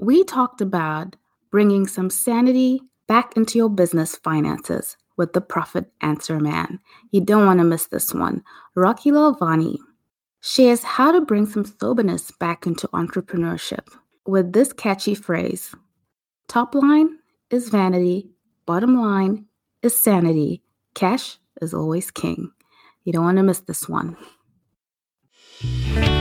we talked about bringing some sanity back into your business finances with the Profit Answer Man. You don't want to miss this one. Rocky Lalvani shares how to bring some soberness back into entrepreneurship with this catchy phrase Top line is vanity, bottom line is sanity. Cash is always king. You don't want to miss this one.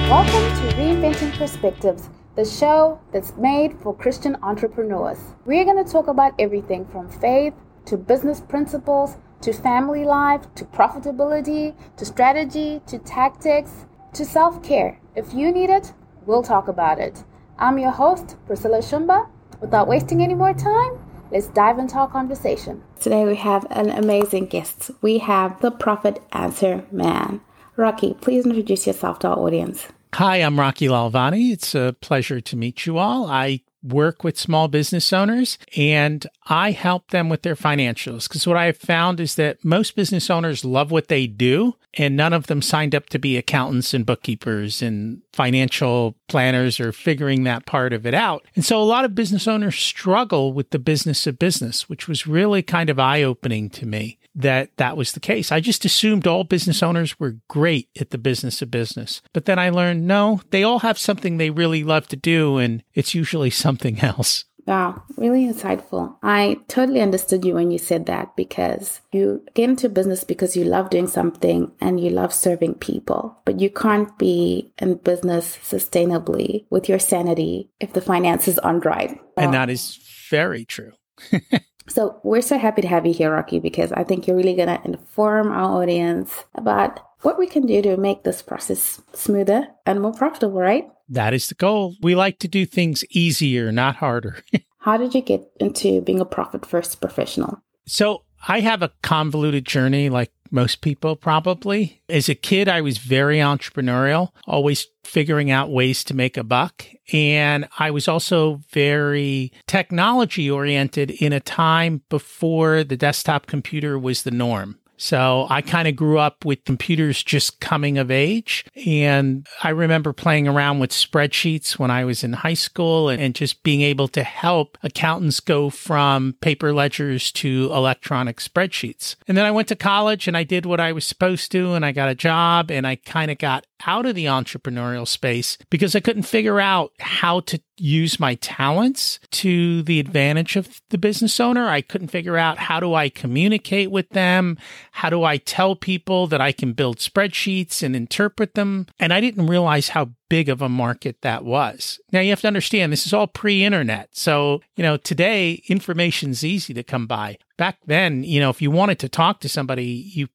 Welcome to Reinventing Perspectives the show that's made for Christian entrepreneurs. We're going to talk about everything from faith to business principles to family life to profitability to strategy to tactics to self care. If you need it, we'll talk about it. I'm your host, Priscilla Shumba. Without wasting any more time, let's dive into our conversation. Today we have an amazing guest. We have the Profit Answer Man. Rocky, please introduce yourself to our audience. Hi, I'm Rocky Lalvani. It's a pleasure to meet you all. I work with small business owners and I help them with their financials because what I have found is that most business owners love what they do and none of them signed up to be accountants and bookkeepers and financial planners or figuring that part of it out. And so a lot of business owners struggle with the business of business, which was really kind of eye opening to me that that was the case. I just assumed all business owners were great at the business of business. But then I learned no, they all have something they really love to do, and it's usually something else. Wow, really insightful. I totally understood you when you said that because you get into business because you love doing something and you love serving people, but you can't be in business sustainably with your sanity if the finances aren't right. And that is very true. So we're so happy to have you here, Rocky, because I think you're really going to inform our audience about what we can do to make this process smoother and more profitable, right? That is the goal. We like to do things easier, not harder. How did you get into being a profit first professional? So I have a convoluted journey like most people probably. As a kid, I was very entrepreneurial, always figuring out ways to make a buck. And I was also very technology oriented in a time before the desktop computer was the norm. So I kind of grew up with computers just coming of age. And I remember playing around with spreadsheets when I was in high school and, and, just being able to help accountants go from paper ledgers to electronic spreadsheets. And then I went to college and I did what I was supposed to and I got a job and I kind of got out of the entrepreneurial space because I couldn't figure out how to use my talents to the advantage of the business owner. I couldn't figure out how do I communicate with them? How do I tell people that I can build spreadsheets and interpret them? And I didn't realize how big of a market that was. Now you have to understand this is all pre-internet. So, you know, today information's easy to come by. Back then, you know, if you wanted to talk to somebody, you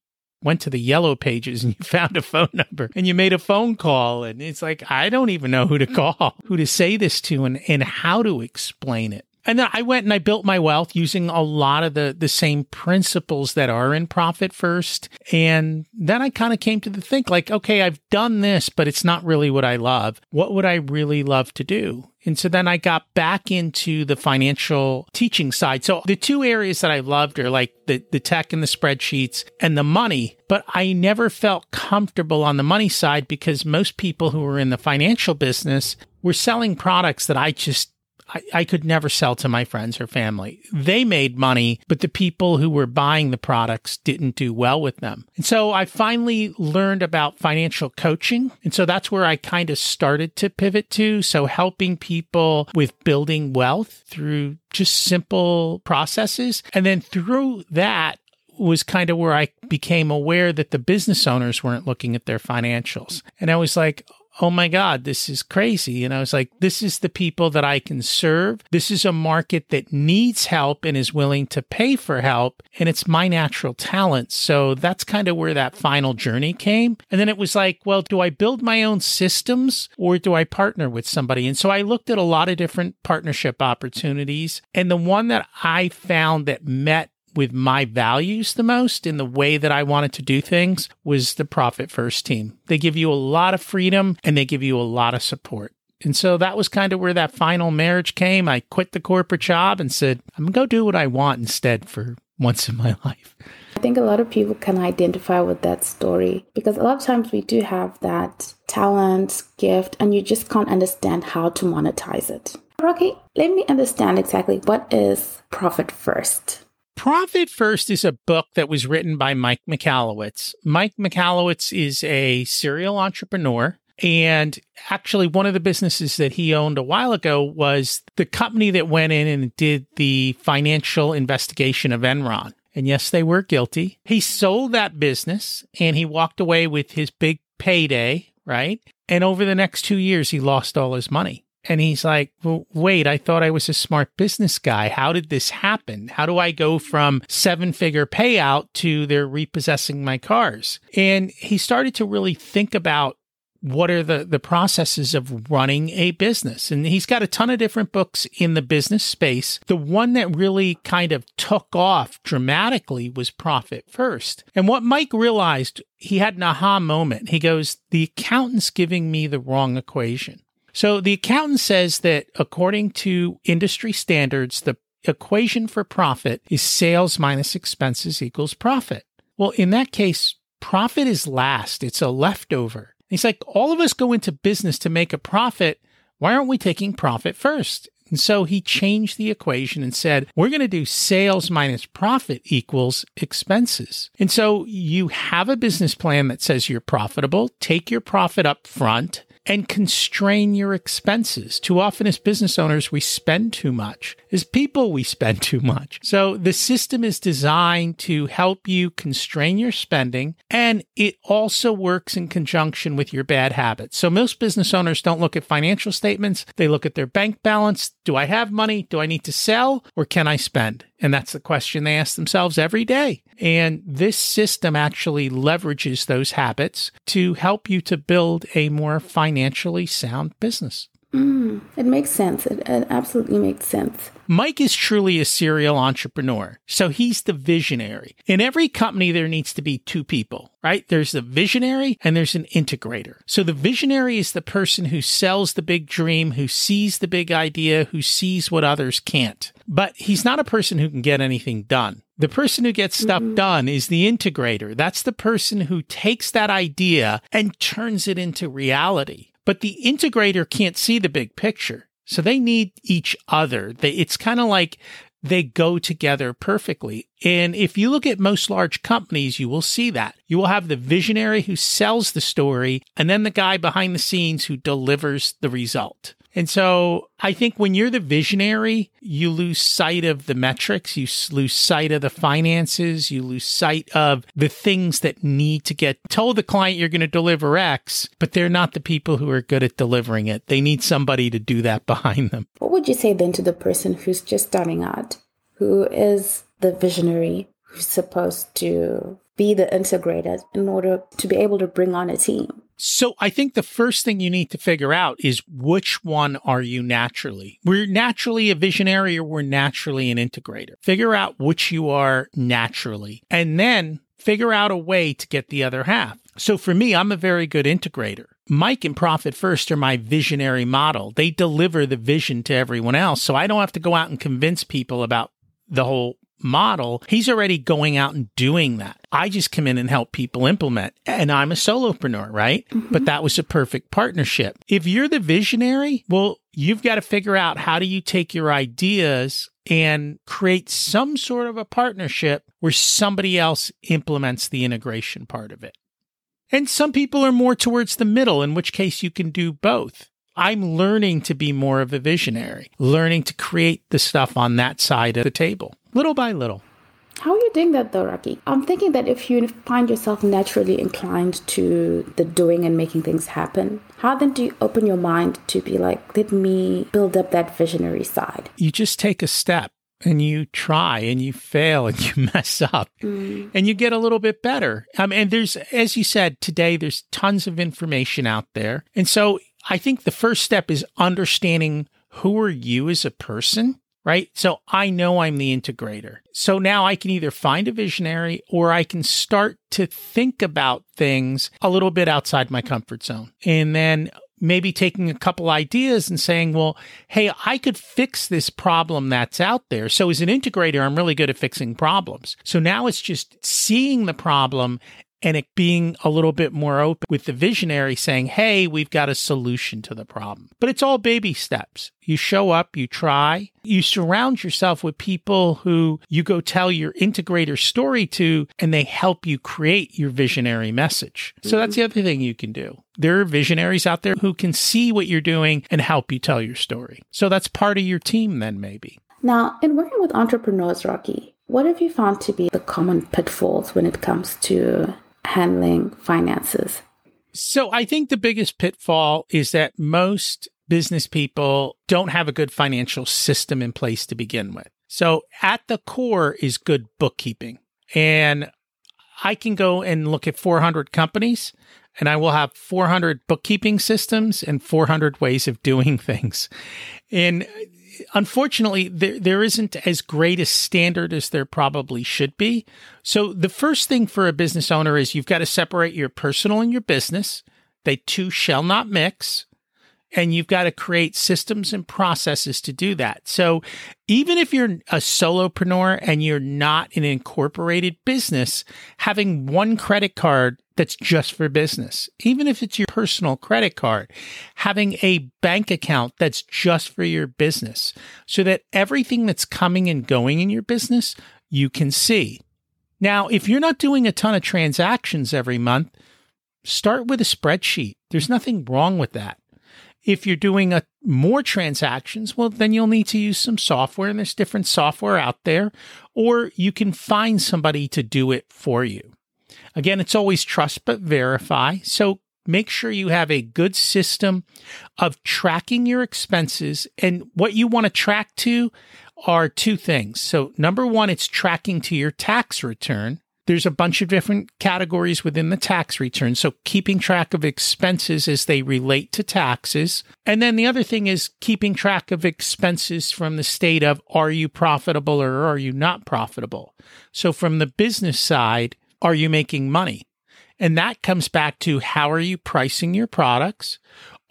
went to the yellow pages and you found a phone number and you made a phone call. And it's like, I don't even know who to call, who to say this to, and, and how to explain it. And then I went and I built my wealth using a lot of the, the same principles that are in Profit First. And then I kind of came to the think like, okay, I've done this, but it's not really what I love. What would I really love to do? And so then I got back into the financial teaching side. So the two areas that I loved are like the, the tech and the spreadsheets and the money, but I never felt comfortable on the money side because most people who were in the financial business were selling products that I just I, I could never sell to my friends or family. They made money, but the people who were buying the products didn't do well with them. And so I finally learned about financial coaching. And so that's where I kind of started to pivot to. So helping people with building wealth through just simple processes. And then through that, was kind of where I became aware that the business owners weren't looking at their financials. And I was like, oh my God, this is crazy. And I was like, this is the people that I can serve. This is a market that needs help and is willing to pay for help. And it's my natural talent. So that's kind of where that final journey came. And then it was like, well, do I build my own systems or do I partner with somebody? And so I looked at a lot of different partnership opportunities. And the one that I found that met with my values the most in the way that I wanted to do things was the Profit First team. They give you a lot of freedom and they give you a lot of support. And so that was kind of where that final marriage came. I quit the corporate job and said, I'm going to go do what I want instead for once in my life. I think a lot of people can identify with that story because a lot of times we do have that talent, gift, and you just can't understand how to monetize it. Rocky, let me understand exactly what is Profit First. Profit First is a book that was written by Mike Michalowicz. Mike Michalowicz is a serial entrepreneur. And actually, one of the businesses that he owned a while ago was the company that went in and did the financial investigation of Enron. And yes, they were guilty. He sold that business and he walked away with his big payday, right? And over the next two years, he lost all his money. And he's like, well, wait, I thought I was a smart business guy. How did this happen? How do I go from seven figure payout to they're repossessing my cars? And he started to really think about what are the, the processes of running a business? And he's got a ton of different books in the business space. The one that really kind of took off dramatically was Profit First. And what Mike realized, he had an aha moment. He goes, The accountant's giving me the wrong equation. So the accountant says that according to industry standards, the equation for profit is sales minus expenses equals profit. Well, in that case, profit is last. It's a leftover. He's like, all of us go into business to make a profit. Why aren't we taking profit first? And so he changed the equation and said, we're going to do sales minus profit equals expenses. And so you have a business plan that says you're profitable, take your profit up front and constrain your expenses. Too often, as business owners, we spend too much. As people, we spend too much. So the system is designed to help you constrain your spending, and it also works in conjunction with your bad habits. So most business owners don't look at financial statements, they look at their bank balance. Do I have money? Do I need to sell? Or can I spend? And that's the question they ask themselves every day. And this system actually leverages those habits to help you to build a more financially sound business. Mm, it makes sense. It, it absolutely makes sense. Mike is truly a serial entrepreneur. So he's the visionary. In every company, there needs to be two people, right? There's the visionary and there's an integrator. So the visionary is the person who sells the big dream, who sees the big idea, who sees what others can't. But he's not a person who can get anything done. The person who gets stuff mm-hmm. done is the integrator. That's the person who takes that idea and turns it into reality. But the integrator can't see the big picture. So they need each other. They, it's kind of like they go together perfectly. And if you look at most large companies, you will see that. You will have the visionary who sells the story and then the guy behind the scenes who delivers the result. And so I think when you're the visionary, you lose sight of the metrics, you lose sight of the finances, you lose sight of the things that need to get told the client you're going to deliver X, but they're not the people who are good at delivering it. They need somebody to do that behind them. What would you say then to the person who's just starting out, who is the visionary, who's supposed to be the integrator in order to be able to bring on a team? So I think the first thing you need to figure out is which one are you naturally? We're naturally a visionary or we're naturally an integrator. Figure out which you are naturally and then figure out a way to get the other half. So for me, I'm a very good integrator. Mike and Profit First are my visionary model. They deliver the vision to everyone else. So I don't have to go out and convince people about the whole model, he's already going out and doing that. I just come in and help people implement. And I'm a solopreneur, right? Mm-hmm. But that was a perfect partnership. If you're the visionary, well, you've got to figure out how do you take your ideas and create some sort of a partnership where somebody else implements the integration part of it. And some people are more towards the middle, in which case you can do both. I'm learning to be more of a visionary, learning to create the stuff on that side of the table, little by little. How are you doing that though, Rocky? I'm thinking that if you find yourself naturally inclined to the doing and making things happen, how then do you open your mind to be like, let me build up that visionary side? You just take a step and you try and you fail and you mess up mm. and you get a little bit better. I mean, and there's, as you said today, there's tons of information out there. And so I think the first step is understanding who are you as a person, right? So I know I'm the integrator. So now I can either find a visionary or I can start to think about things a little bit outside my comfort zone. And then maybe taking a couple ideas and saying, well, hey, I could fix this problem that's out there. So as an integrator, I'm really good at fixing problems. So now it's just seeing the problem and it being a little bit more open with the visionary saying, Hey, we've got a solution to the problem. But it's all baby steps. You show up, you try, you surround yourself with people who you go tell your integrator story to, and they help you create your visionary message. So mm-hmm. that's the other thing you can do. There are visionaries out there who can see what you're doing and help you tell your story. So that's part of your team, then maybe. Now, in working with entrepreneurs, Rocky, what have you found to be the common pitfalls when it comes to handling finances? So I think the biggest pitfall is that most business people don't have a good financial system in place to begin with. So at the core is good bookkeeping. And I can go and look at 400 companies and I will have 400 bookkeeping systems and 400 ways of doing things. And unfortunately, there, there isn't as great a standard as there probably should be. So the first thing for a business owner is you've got to separate your personal and your business. They two shall not mix. And you've got to create systems and processes to do that. So even if you're a solopreneur and you're not an incorporated business, having one credit card that's just for business. Even if it's your personal credit card, having a bank account that's just for your business so that everything that's coming and going in your business, you can see. Now, if you're not doing a ton of transactions every month, start with a spreadsheet. There's nothing wrong with that. If you're doing a, more transactions, well, then you'll need to use some software, and there's different software out there, or you can find somebody to do it for you. Again, it's always trust but verify. So make sure you have a good system of tracking your expenses. And what you want to track to are two things. So, number one, it's tracking to your tax return. There's a bunch of different categories within the tax return. So, keeping track of expenses as they relate to taxes. And then the other thing is keeping track of expenses from the state of are you profitable or are you not profitable? So, from the business side, are you making money? And that comes back to how are you pricing your products?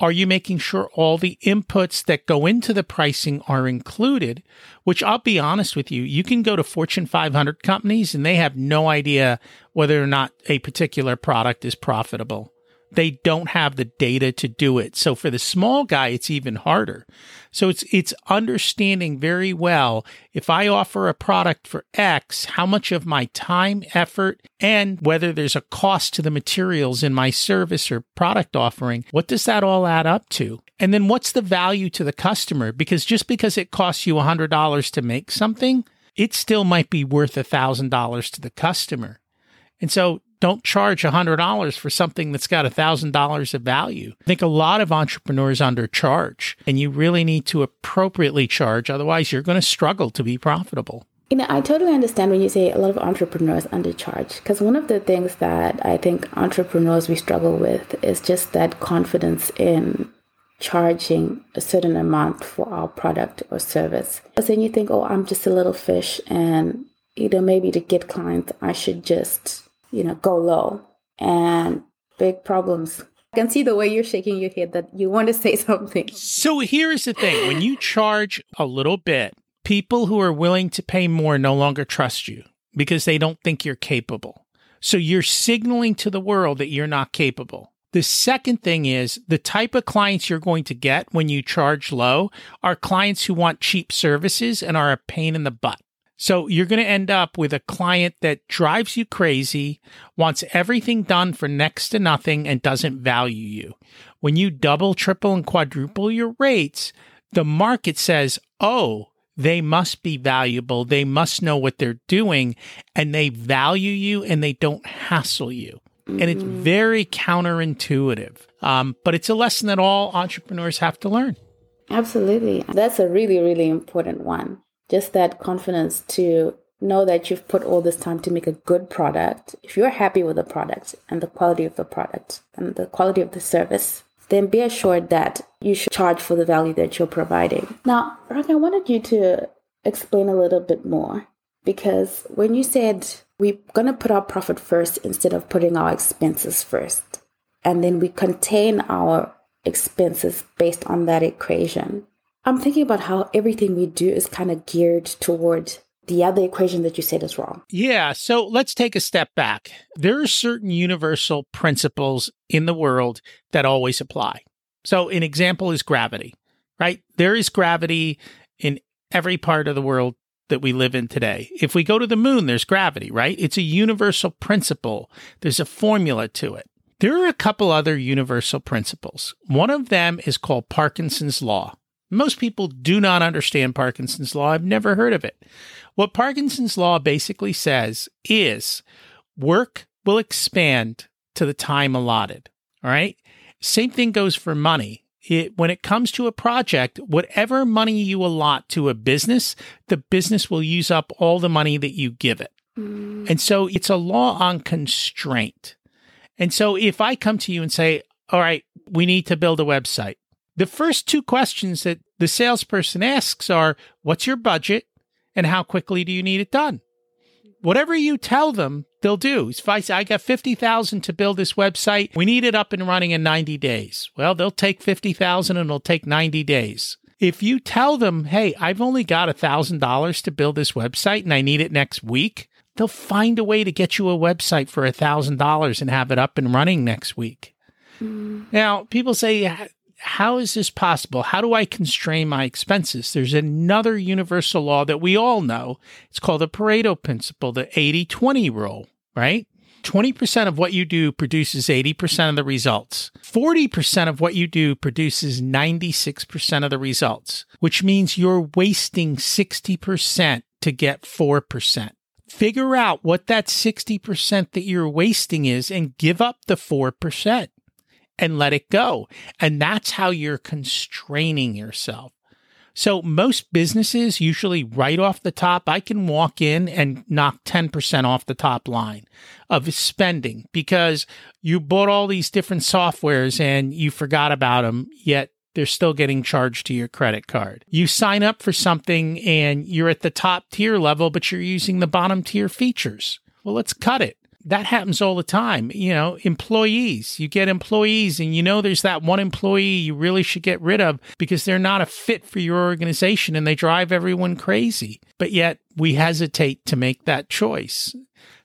Are you making sure all the inputs that go into the pricing are included? Which I'll be honest with you, you can go to Fortune 500 companies and they have no idea whether or not a particular product is profitable they don't have the data to do it. So for the small guy, it's even harder. So it's, it's understanding very well if I offer a product for X, how much of my time, effort, and whether there's a cost to the materials in my service or product offering, what does that all add up to? And then what's the value to the customer? Because just because it costs you $100 to make something, it still might be worth $1,000 to the customer. And so don't charge $100 for something that's got $1,000 of value. I think a lot of entrepreneurs undercharge, and you really need to appropriately charge. Otherwise, you're going to struggle to be profitable. You know, I totally understand when you say a lot of entrepreneurs undercharge because one of the things that I think entrepreneurs we struggle with is just that confidence in charging a certain amount for our product or service. But then you think, oh, I'm just a little fish and you know, maybe to get clients, I should just you know, go low and big problems. I can see the way you're shaking your head that you want to say something. So here's the thing when you charge a little bit, people who are willing to pay more no longer trust you because they don't think you're capable. So you're signaling to the world that you're not capable. The second thing is the type of clients you're going to get when you charge low are clients who want cheap services and are a pain in the butt. So you're going to end up with a client that drives you crazy, wants everything done for next to nothing, and doesn't value you. When you double, triple, and quadruple your rates, the market says, oh, they must be valuable. They must know what they're doing and they value you and they don't hassle you. Mm-hmm. And it's mm-hmm. very counterintuitive. Um, but it's a lesson that all entrepreneurs have to learn. Absolutely. That's a really, really important one just that confidence to know that you've put all this time to make a good product. If you're happy with the product and the quality of the product and the quality of the service, then be assured that you should charge for the value that you're providing. Now, Rock, I wanted you to explain a little bit more because when you said we're going to put our profit first instead of putting our expenses first, and then we contain our expenses based on that equation, I'm thinking about how everything we do is kind of geared toward the other equation that you said is wrong? Yeah. So let's take a step back. There are certain universal principles in the world that always apply. So, an example is gravity, right? There is gravity in every part of the world that we live in today. If we go to the moon, there's gravity, right? It's a universal principle, there's a formula to it. There are a couple other universal principles. One of them is called Parkinson's Law. Most people do not understand Parkinson's Law. I've never heard of it. What Parkinson's Law basically says is work will expand to the time allotted. All right. Same thing goes for money. It, when it comes to a project, whatever money you allot to a business, the business will use up all the money that you give it. Mm. And so it's a law on constraint. And so if I come to you and say, all right, we need to build a website, the first two questions that the salesperson asks are, what's your budget and how quickly do you need it done? Whatever you tell them, they'll do. If I say, I got 50,000 to build this website, we need it up and running in 90 days. Well, they'll take 50,000 and it'll take 90 days. If you tell them, hey, I've only got $1,000 to build this website and I need it next week, they'll find a way to get you a website for $1,000 and have it up and running next week. Mm. Now, people say, how is this possible? How do I constrain my expenses? There's another universal law that we all know. It's called the Pareto principle, the 80 20 rule, right? 20% of what you do produces 80% of the results. 40% of what you do produces 96% of the results, which means you're wasting 60% to get 4% figure out what that 60% that you're wasting is and give up the 4% and let it go. And that's how you're constraining yourself. So most businesses usually right off the top, I can walk in and knock 10% off the top line of spending because you bought all these different softwares and you forgot about them, yet they're still getting charged to your credit card. You sign up for something and you're at the top tier level, but you're using the bottom tier features. Well, let's cut it. That happens all the time. You know, employees, you get employees and you know there's that one employee you really should get rid of because they're not a fit for your organization and they drive everyone crazy. But yet we hesitate to make that choice.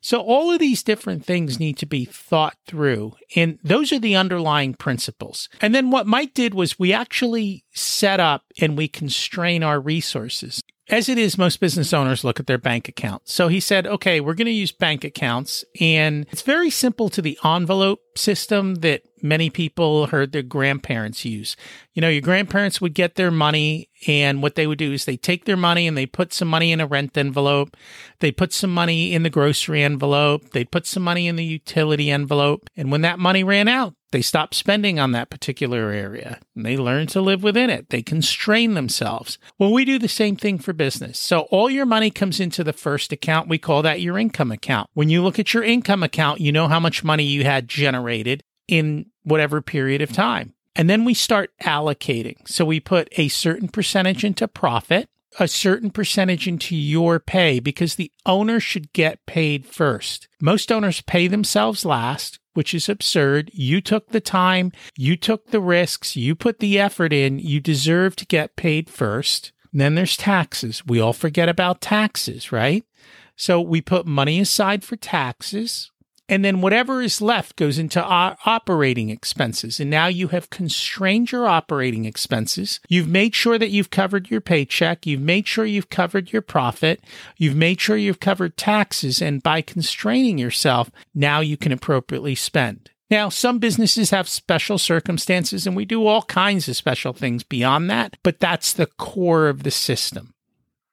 So all of these different things need to be thought through. And those are the underlying principles. And then what Mike did was we actually set up and we constrain our resources. As it is, most business owners look at their bank account. So he said, okay, we're going to use bank accounts. And it's very simple to the envelope system that many people heard their grandparents use. You know, your grandparents would get their money and what they would do is they take their money and they put some money in a rent envelope. They put some money in the grocery envelope. They put some money in the utility envelope. And when that money ran out, they stopped spending on that particular area and they learn to live within it. They constrain themselves. Well, we do the same thing for business. So all your money comes into the first account. We call that your income account. When you look at your income account, you know how much money you had generated in whatever period of time. And then we start allocating. So we put a certain percentage into profit, a certain percentage into your pay because the owner should get paid first. Most owners pay themselves last, which is absurd. You took the time, you took the risks, you put the effort in, you deserve to get paid first. And then there's taxes. We all forget about taxes, right? So we put money aside for taxes. And then whatever is left goes into operating expenses. And now you have constrained your operating expenses. You've made sure that you've covered your paycheck. You've made sure you've covered your profit. You've made sure you've covered taxes. And by constraining yourself, now you can appropriately spend. Now, some businesses have special circumstances and we do all kinds of special things beyond that, but that's the core of the system.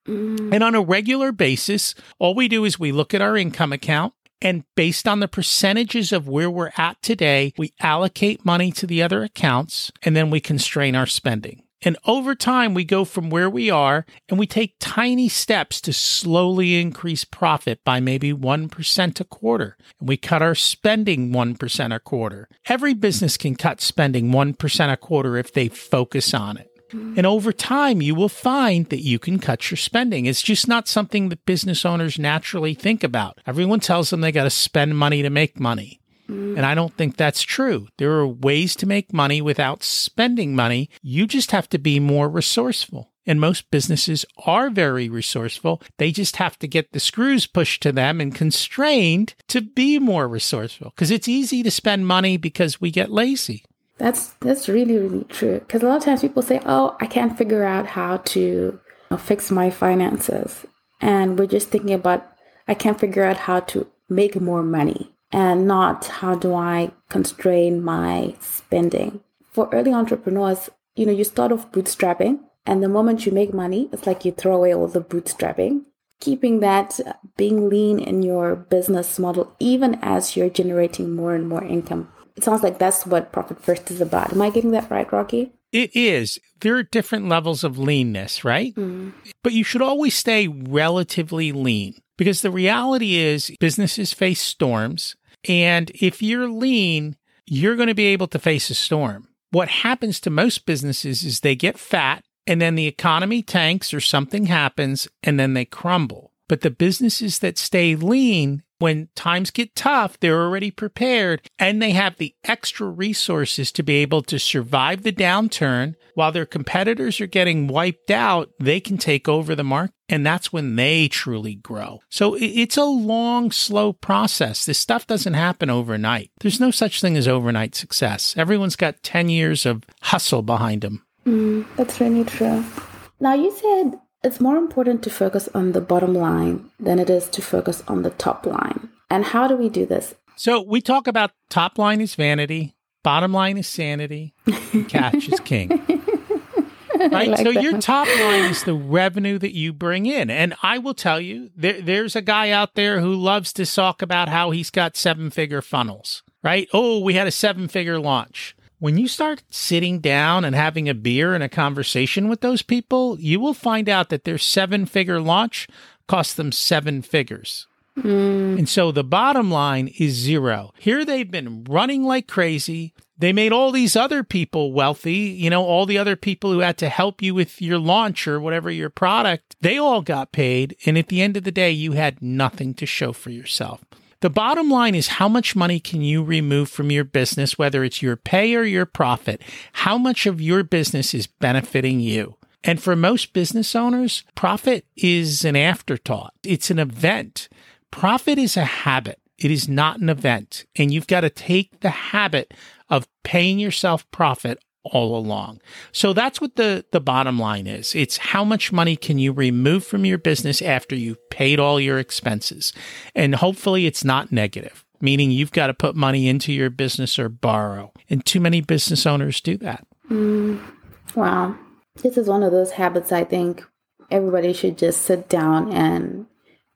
Mm. And on a regular basis, all we do is we look at our income account and based on the percentages of where we're at today, we allocate money to the other accounts and then we constrain our spending. And over time, we go from where we are and we take tiny steps to slowly increase profit by maybe 1% a quarter. And we cut our spending 1% a quarter. Every business can cut spending 1% a quarter if they focus on it. And over time, you will find that you can cut your spending. It's just not something that business owners naturally think about. Everyone tells them they got to spend money to make money. Mm. And I don't think that's true. There are ways to make money without spending money. You just have to be more resourceful. And most businesses are very resourceful. They just have to get the screws pushed to them and constrained to be more resourceful because it's easy to spend money because we get lazy. That's that's really really true. Because a lot of times people say, "Oh, I can't figure out how to you know, fix my finances," and we're just thinking about, "I can't figure out how to make more money," and not how do I constrain my spending. For early entrepreneurs, you know, you start off bootstrapping, and the moment you make money, it's like you throw away all the bootstrapping. Keeping that being lean in your business model, even as you're generating more and more income it sounds like that's what Profit First is about. Am I getting that right, Rocky? It is. There are different levels of leanness, right? Mm. But you should always stay relatively lean because the reality is businesses face storms. And if you're lean, you're going to be able to face a storm. What happens to most businesses is they get fat and then the economy tanks or something happens and then they crumble. But the businesses that stay lean, when times get tough, they're already prepared and they have the extra resources to be able to survive the downturn while their competitors are getting wiped out. They can take over the market and that's when they truly grow. So it's a long, slow process. This stuff doesn't happen overnight. There's no such thing as overnight success. Everyone's got 10 years of hustle behind them. Mm, that's really true. Now, you said it's more important to focus on the bottom line than it is to focus on the top line. And how do we do this? So we talk about top line is vanity, bottom line is sanity, cash is king. right? Like so that. your top line is the revenue that you bring in. And I will tell you, there, there's a guy out there who loves to talk about how he's got seven figure funnels, right? Oh, we had a seven figure launch when you start sitting down and having a beer and a conversation with those people, you will find out that their seven figure launch cost them seven figures. Mm. And so the bottom line is zero. Here they've been running like crazy. They made all these other people wealthy, you know, all the other people who had to help you with your launch or whatever your product, they all got paid. And at the end of the day, you had nothing to show for yourself. The bottom line is how much money can you remove from your business, whether it's your pay or your profit? How much of your business is benefiting you? And for most business owners, profit is an afterthought. It's an event. Profit is a habit. It is not an event. And you've got to take the habit of paying yourself profit all along. So that's what the, the bottom line is. It's how much money can you remove from your business after you've paid all your expenses? And hopefully it's not negative, meaning you've got to put money into your business or borrow. And too many business owners do that. Mm, wow. This is one of those habits I think everybody should just sit down and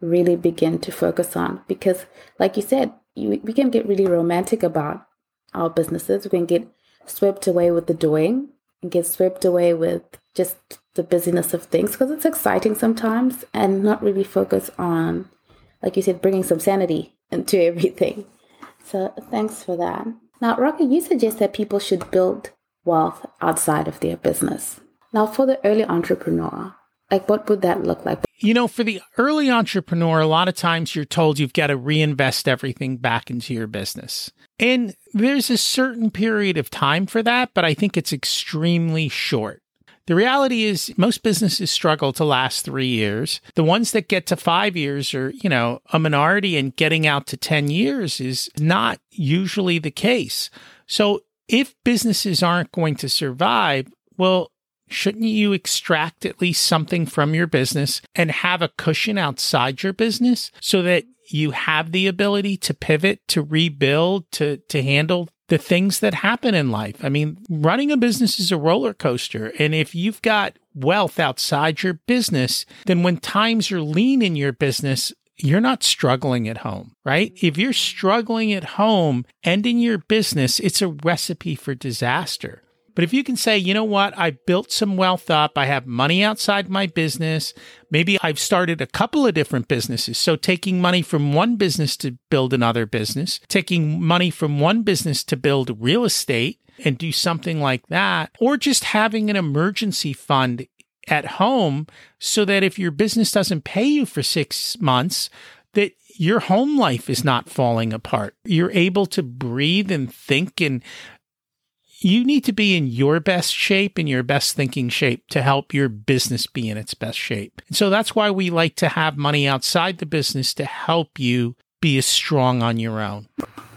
really begin to focus on because like you said, you, we can get really romantic about our businesses. We can get swept away with the doing and get swept away with just the busyness of things because it's exciting sometimes and not really focus on, like you said, bringing some sanity into everything. So thanks for that. Now, Rocky, you suggest that people should build wealth outside of their business. Now, for the early entrepreneur, like what would that look like? You know, for the early entrepreneur, a lot of times you're told you've got to reinvest everything back into your business. And there's a certain period of time for that, but I think it's extremely short. The reality is most businesses struggle to last three years. The ones that get to five years are, you know, a minority and getting out to 10 years is not usually the case. So if businesses aren't going to survive, well, shouldn't you extract at least something from your business and have a cushion outside your business so that you have the ability to pivot, to rebuild, to, to handle the things that happen in life. I mean, running a business is a roller coaster. And if you've got wealth outside your business, then when times are lean in your business, you're not struggling at home, right? If you're struggling at home and in your business, it's a recipe for disaster. But if you can say, you know what, I built some wealth up, I have money outside my business, maybe I've started a couple of different businesses. So taking money from one business to build another business, taking money from one business to build real estate and do something like that, or just having an emergency fund at home so that if your business doesn't pay you for six months, that your home life is not falling apart. You're able to breathe and think and you need to be in your best shape and your best thinking shape to help your business be in its best shape. And so that's why we like to have money outside the business to help you be as strong on your own.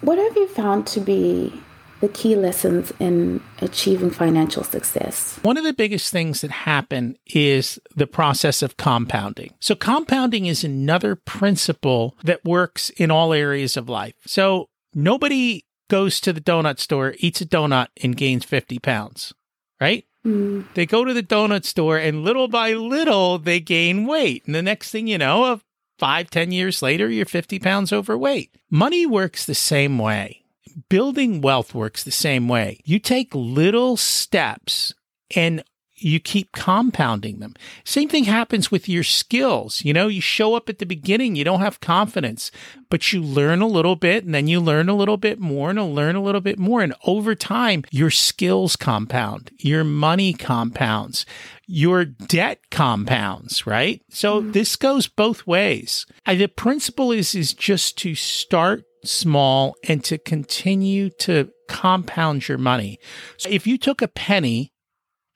What have you found to be the key lessons in achieving financial success? One of the biggest things that happen is the process of compounding. So, compounding is another principle that works in all areas of life. So, nobody goes to the donut store, eats a donut, and gains 50 pounds, right? Mm. They go to the donut store and little by little they gain weight. And the next thing you know, five, ten years later, you're 50 pounds overweight. Money works the same way. Building wealth works the same way. You take little steps and you keep compounding them. Same thing happens with your skills. You know, you show up at the beginning, you don't have confidence, but you learn a little bit and then you learn a little bit more and you learn a little bit more. And over time, your skills compound, your money compounds, your debt compounds, right? So mm-hmm. this goes both ways. the principle is, is just to start small and to continue to compound your money. So if you took a penny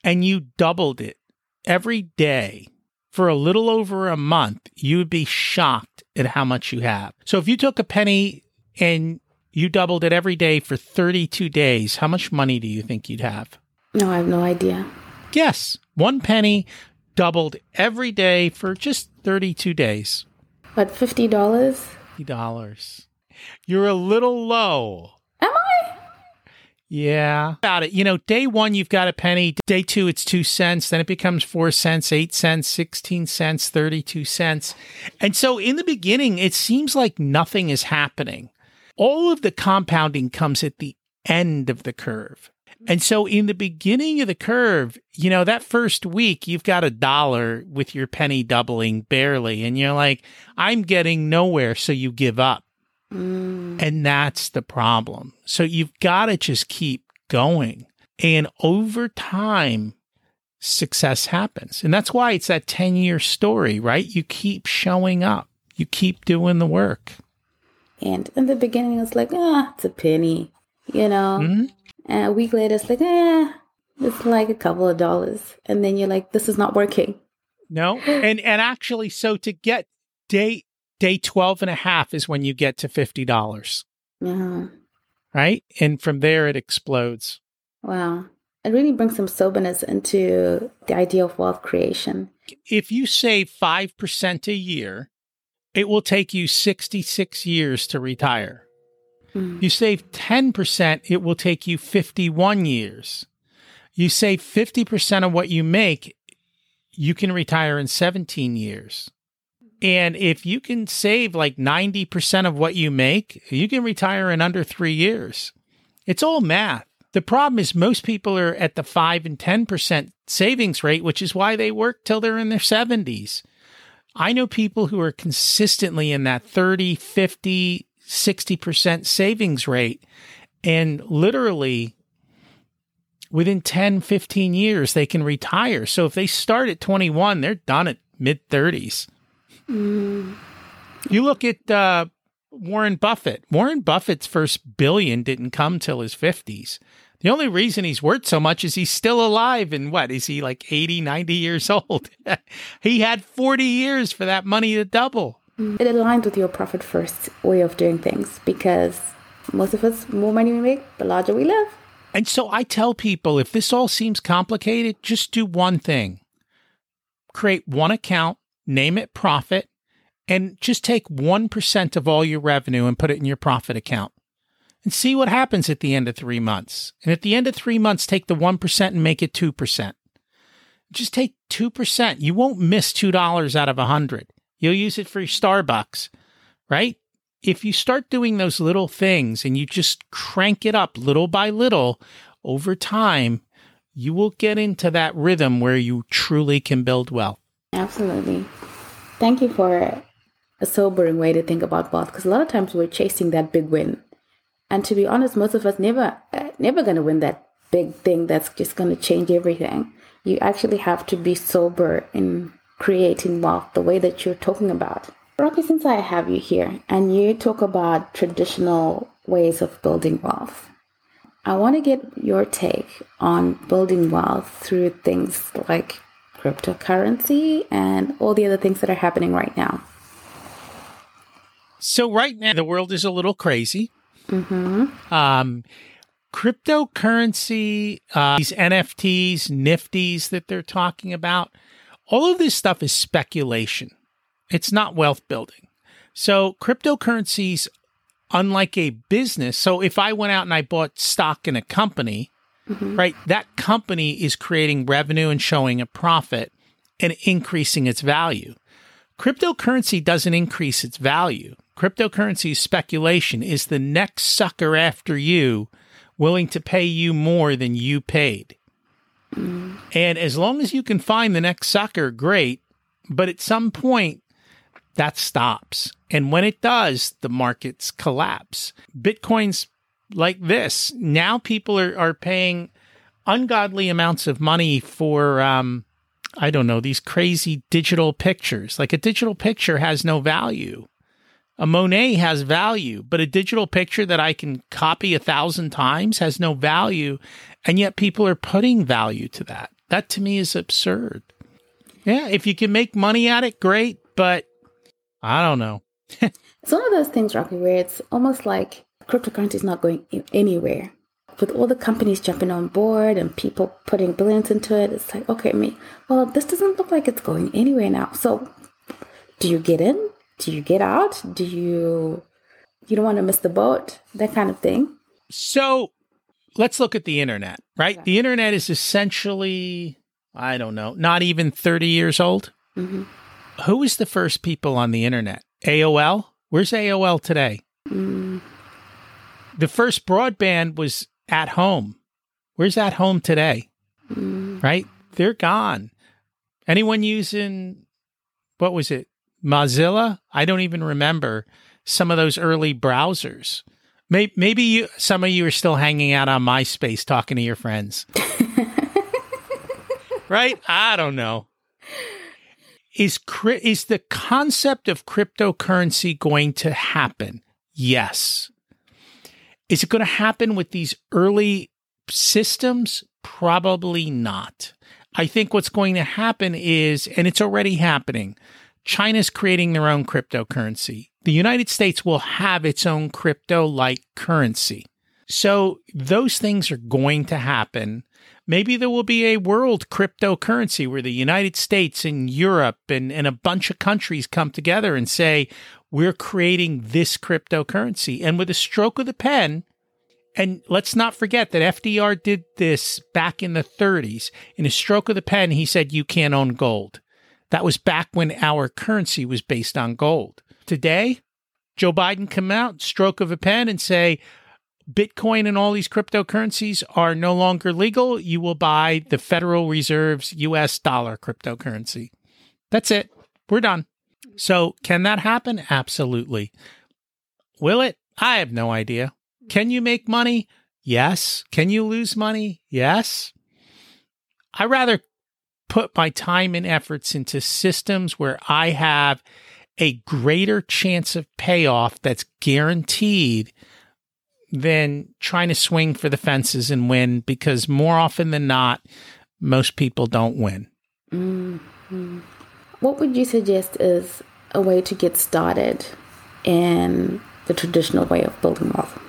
and you doubled it every day for a little over a month, you would be shocked at how much you have. So if you took a penny and you doubled it every day for 32 days, how much money do you think you'd have? No, I have no idea. Yes, one penny doubled every day for just 32 days. But $50? $50. You're a little low. Yeah. About it. You know, day one, you've got a penny. Day two, it's two cents. Then it becomes four cents, eight cents, 16 cents, 32 cents. And so in the beginning, it seems like nothing is happening. All of the compounding comes at the end of the curve. And so in the beginning of the curve, you know, that first week, you've got a dollar with your penny doubling barely. And you're like, I'm getting nowhere. So you give up. Mm. And that's the problem. So you've got to just keep going. And over time, success happens. And that's why it's that 10 year story, right? You keep showing up, you keep doing the work. And in the beginning, it's like, ah, it's a penny, you know? Mm-hmm. And a week later, it's like, eh, it's like a couple of dollars. And then you're like, this is not working. No. And and actually, so to get day day 12 and a half is when you get to 50. dollars uh-huh. Right? And from there, it explodes. Wow. It really brings some soberness into the idea of wealth creation. If you save 5% a year, it will take you 66 years to retire. Mm. You save 10%, it will take you 51 years. You save 50% of what you make, you can retire in 17 years. And if you can save like 90% of what you make, you can retire in under three years. It's all math. The problem is most people are at the 5 and 10% savings rate, which is why they work till they're in their 70s. I know people who are consistently in that 30, 50, 60% savings rate. And literally within 10, 15 years, they can retire. So if they start at 21, they're done at mid 30s. Mm. You look at uh, Warren Buffett. Warren Buffett's first billion didn't come till his 50s. The only reason he's worth so much is he's still alive and what is he like 80, 90 years old? he had 40 years for that money to double. It aligns with your profit first way of doing things because most of us, more money we make, the larger we live. And so I tell people if this all seems complicated, just do one thing create one account name it profit, and just take 1% of all your revenue and put it in your profit account and see what happens at the end of three months. And at the end of three months, take the 1% and make it 2%. Just take 2%. You won't miss $2 out of a 100. You'll use it for your Starbucks, right? If you start doing those little things and you just crank it up little by little over time, you will get into that rhythm where you truly can build wealth. Absolutely. Thank you for a sobering way to think about wealth because a lot of times we're chasing that big win. And to be honest, most of us never uh, never going to win that big thing that's just going to change everything. You actually have to be sober in creating wealth the way that you're talking about. Rocky, since I have you here and you talk about traditional ways of building wealth, I want to get your take on building wealth through things like cryptocurrency and all the other things that are happening right now. So, right now, the world is a little crazy. Mm-hmm. Um, cryptocurrency, uh, these NFTs, Nifties that they're talking about, all of this stuff is speculation. It's not wealth building. So, cryptocurrencies, unlike a business, so if I went out and I bought stock in a company, mm-hmm. right, that company is creating revenue and showing a profit and increasing its value. Cryptocurrency doesn't increase its value. Cryptocurrency speculation is the next sucker after you willing to pay you more than you paid. Mm. And as long as you can find the next sucker, great. But at some point, that stops. And when it does, the markets collapse. Bitcoin's like this. Now people are, are paying ungodly amounts of money for, um, I don't know, these crazy digital pictures. Like a digital picture has no value. A Monet has value, but a digital picture that I can copy a thousand times has no value. And yet people are putting value to that. That to me is absurd. Yeah, if you can make money at it, great. But I don't know. it's one of those things, Rocky, where it's almost like cryptocurrency is not going anywhere. With all the companies jumping on board and people putting billions into it, it's like, okay, me, well, this doesn't look like it's going anywhere now. So, do you get in? do you get out? Do you you don't want to miss the boat? That kind of thing. So let's look at the internet, right? The internet is essentially, I don't know, not even 30 years old. Mm-hmm. Who was the first people on the internet? AOL? Where's AOL today? The first broadband was at home. Where's at home today? Mm. Right? They're gone. Anyone using, what was it? Mozilla. I don't even remember some of those early browsers. Maybe, maybe you, some of you are still hanging out on MySpace talking to your friends. right? I don't know. Is is the concept of cryptocurrency going to happen? Yes. Is it going to happen with these early systems? Probably not. I think what's going to happen is, and it's already happening, China's creating their own cryptocurrency. The United States will have its own crypto like currency. So those things are going to happen. Maybe there will be a world cryptocurrency where the United States and Europe and, and a bunch of countries come together and say, we're creating this cryptocurrency. And with a stroke of the pen, and let's not forget that FDR did this back in the 30s. In a stroke of the pen, he said, you can't own gold. That was back when our currency was based on gold. Today, Joe Biden come out, stroke of a pen, and say, Bitcoin and all these cryptocurrencies are no longer legal. You will buy the Federal Reserve's US dollar cryptocurrency. That's it. We're done. So, can that happen? Absolutely. Will it? I have no idea. Can you make money? Yes. Can you lose money? Yes. I rather put my time and efforts into systems where I have a greater chance of payoff that's guaranteed than trying to swing for the fences and win because more often than not, most people don't win. Mm-hmm. What would you suggest is a way to get started in the traditional way of building wealth?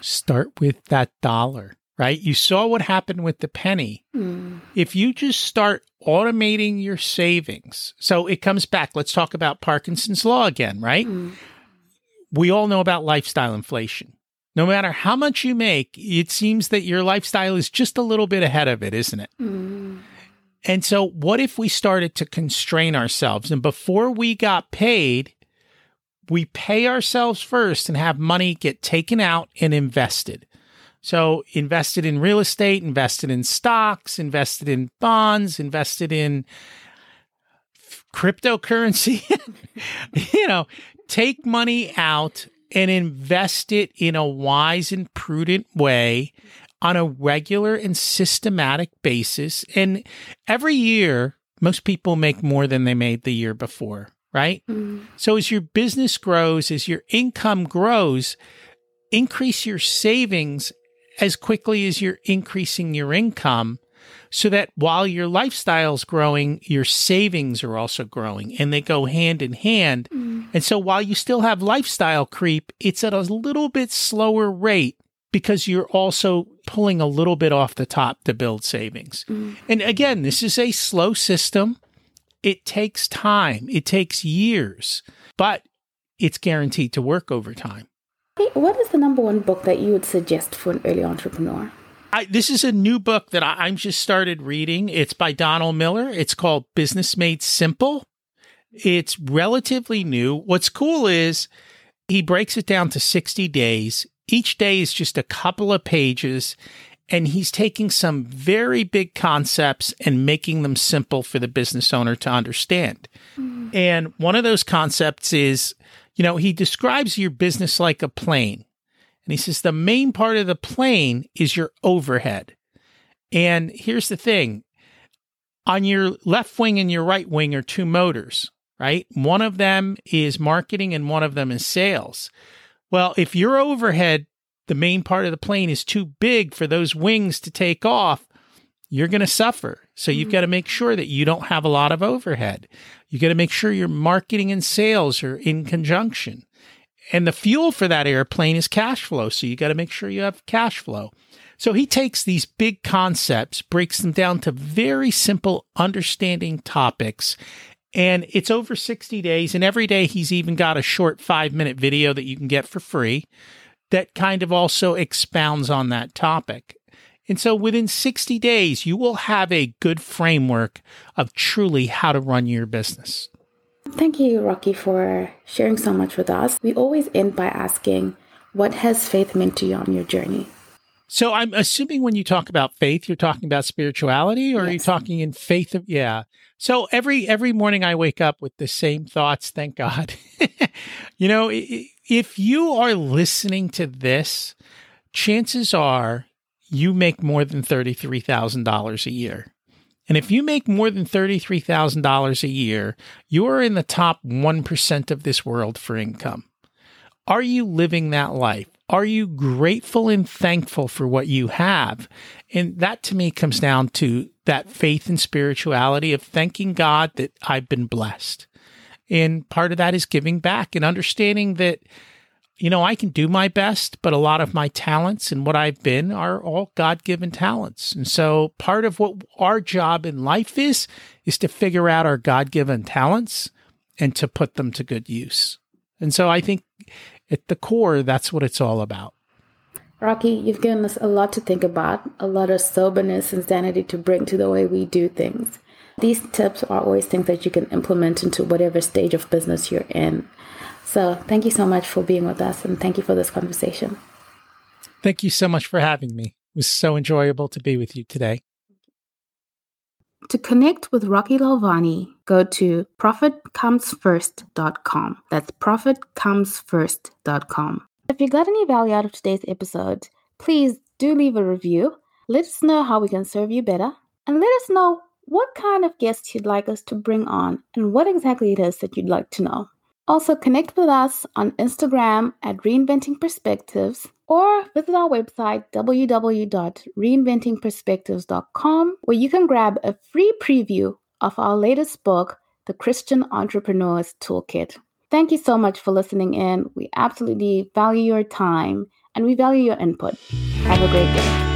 Start with that dollar right? You saw what happened with the penny. Mm. If you just start automating your savings, so it comes back. Let's talk about Parkinson's Law again, right? Mm. We all know about lifestyle inflation. No matter how much you make, it seems that your lifestyle is just a little bit ahead of it, isn't it? Mm. And so, what if we started to constrain ourselves and before we got paid, we pay ourselves first and have money get taken out and invested? So invested in real estate, invested in stocks, invested in bonds, invested in cryptocurrency. you know, take money out and invest it in a wise and prudent way on a regular and systematic basis. And every year, most people make more than they made the year before, right? Mm. So as your business grows, as your income grows, increase your savings as quickly as you're increasing your income so that while your lifestyle's growing, your savings are also growing and they go hand in hand. Mm. And so while you still have lifestyle creep, it's at a little bit slower rate because you're also pulling a little bit off the top to build savings. Mm. And again, this is a slow system. It takes time, it takes years, but it's guaranteed to work over time. What is the number one book that you would suggest for an early entrepreneur? I, this is a new book that I, am just started reading. It's by Donald Miller. It's called Business Made Simple. It's relatively new. What's cool is he breaks it down to 60 days. Each day is just a couple of pages, and he's taking some very big concepts and making them simple for the business owner to understand. Mm. And one of those concepts is, you know, he describes your business like a plane. And he says the main part of the plane is your overhead. And here's the thing on your left wing and your right wing are two motors, right? One of them is marketing and one of them is sales. Well, if your overhead, the main part of the plane, is too big for those wings to take off, you're going to suffer. So you've mm-hmm. got to make sure that you don't have a lot of overhead. You got to make sure your marketing and sales are in conjunction. And the fuel for that airplane is cash flow. So you got to make sure you have cash flow. So he takes these big concepts, breaks them down to very simple, understanding topics. And it's over 60 days. And every day he's even got a short five minute video that you can get for free that kind of also expounds on that topic. And so within 60 days, you will have a good framework of truly how to run your business. Thank you, Rocky, for sharing so much with us. We always end by asking, what has faith meant to you on your journey? So I'm assuming when you talk about faith, you're talking about spirituality, or yes. are you talking in faith of yeah. So every every morning I wake up with the same thoughts. Thank God. you know, if you are listening to this, chances are you make more than thirty three thousand dollars a year. And if you make more than $33,000 a year, you are in the top 1% of this world for income. Are you living that life? Are you grateful and thankful for what you have? And that to me comes down to that faith and spirituality of thanking God that I've been blessed. And part of that is giving back and understanding that you know, I can do my best, but a lot of my talents and what I've been are all God given talents. And so part of what our job in life is, is to figure out our God given talents and to put them to good use. And so I think at the core, that's what it's all about. Rocky, you've given us a lot to think about, a lot of soberness and sanity to bring to the way we do things. These tips are always things that you can implement into whatever stage of business you're in. So thank you so much for being with us and thank you for this conversation. Thank you so much for having me. It was so enjoyable to be with you today. To connect with Rocky Lalvani, go to profitcomesfirst.com. That's profitcomesfirst.com. If you got any value out of today's episode, please do leave a review. Let us know how we can serve you better, and let us know what kind of guests you'd like us to bring on and what exactly it is that you'd like to know. Also, connect with us on Instagram at Reinventing Perspectives or visit our website www.reinventingperspectives.com where you can grab a free preview of our latest book, The Christian Entrepreneur's Toolkit. Thank you so much for listening in. We absolutely value your time and we value your input. Have a great day.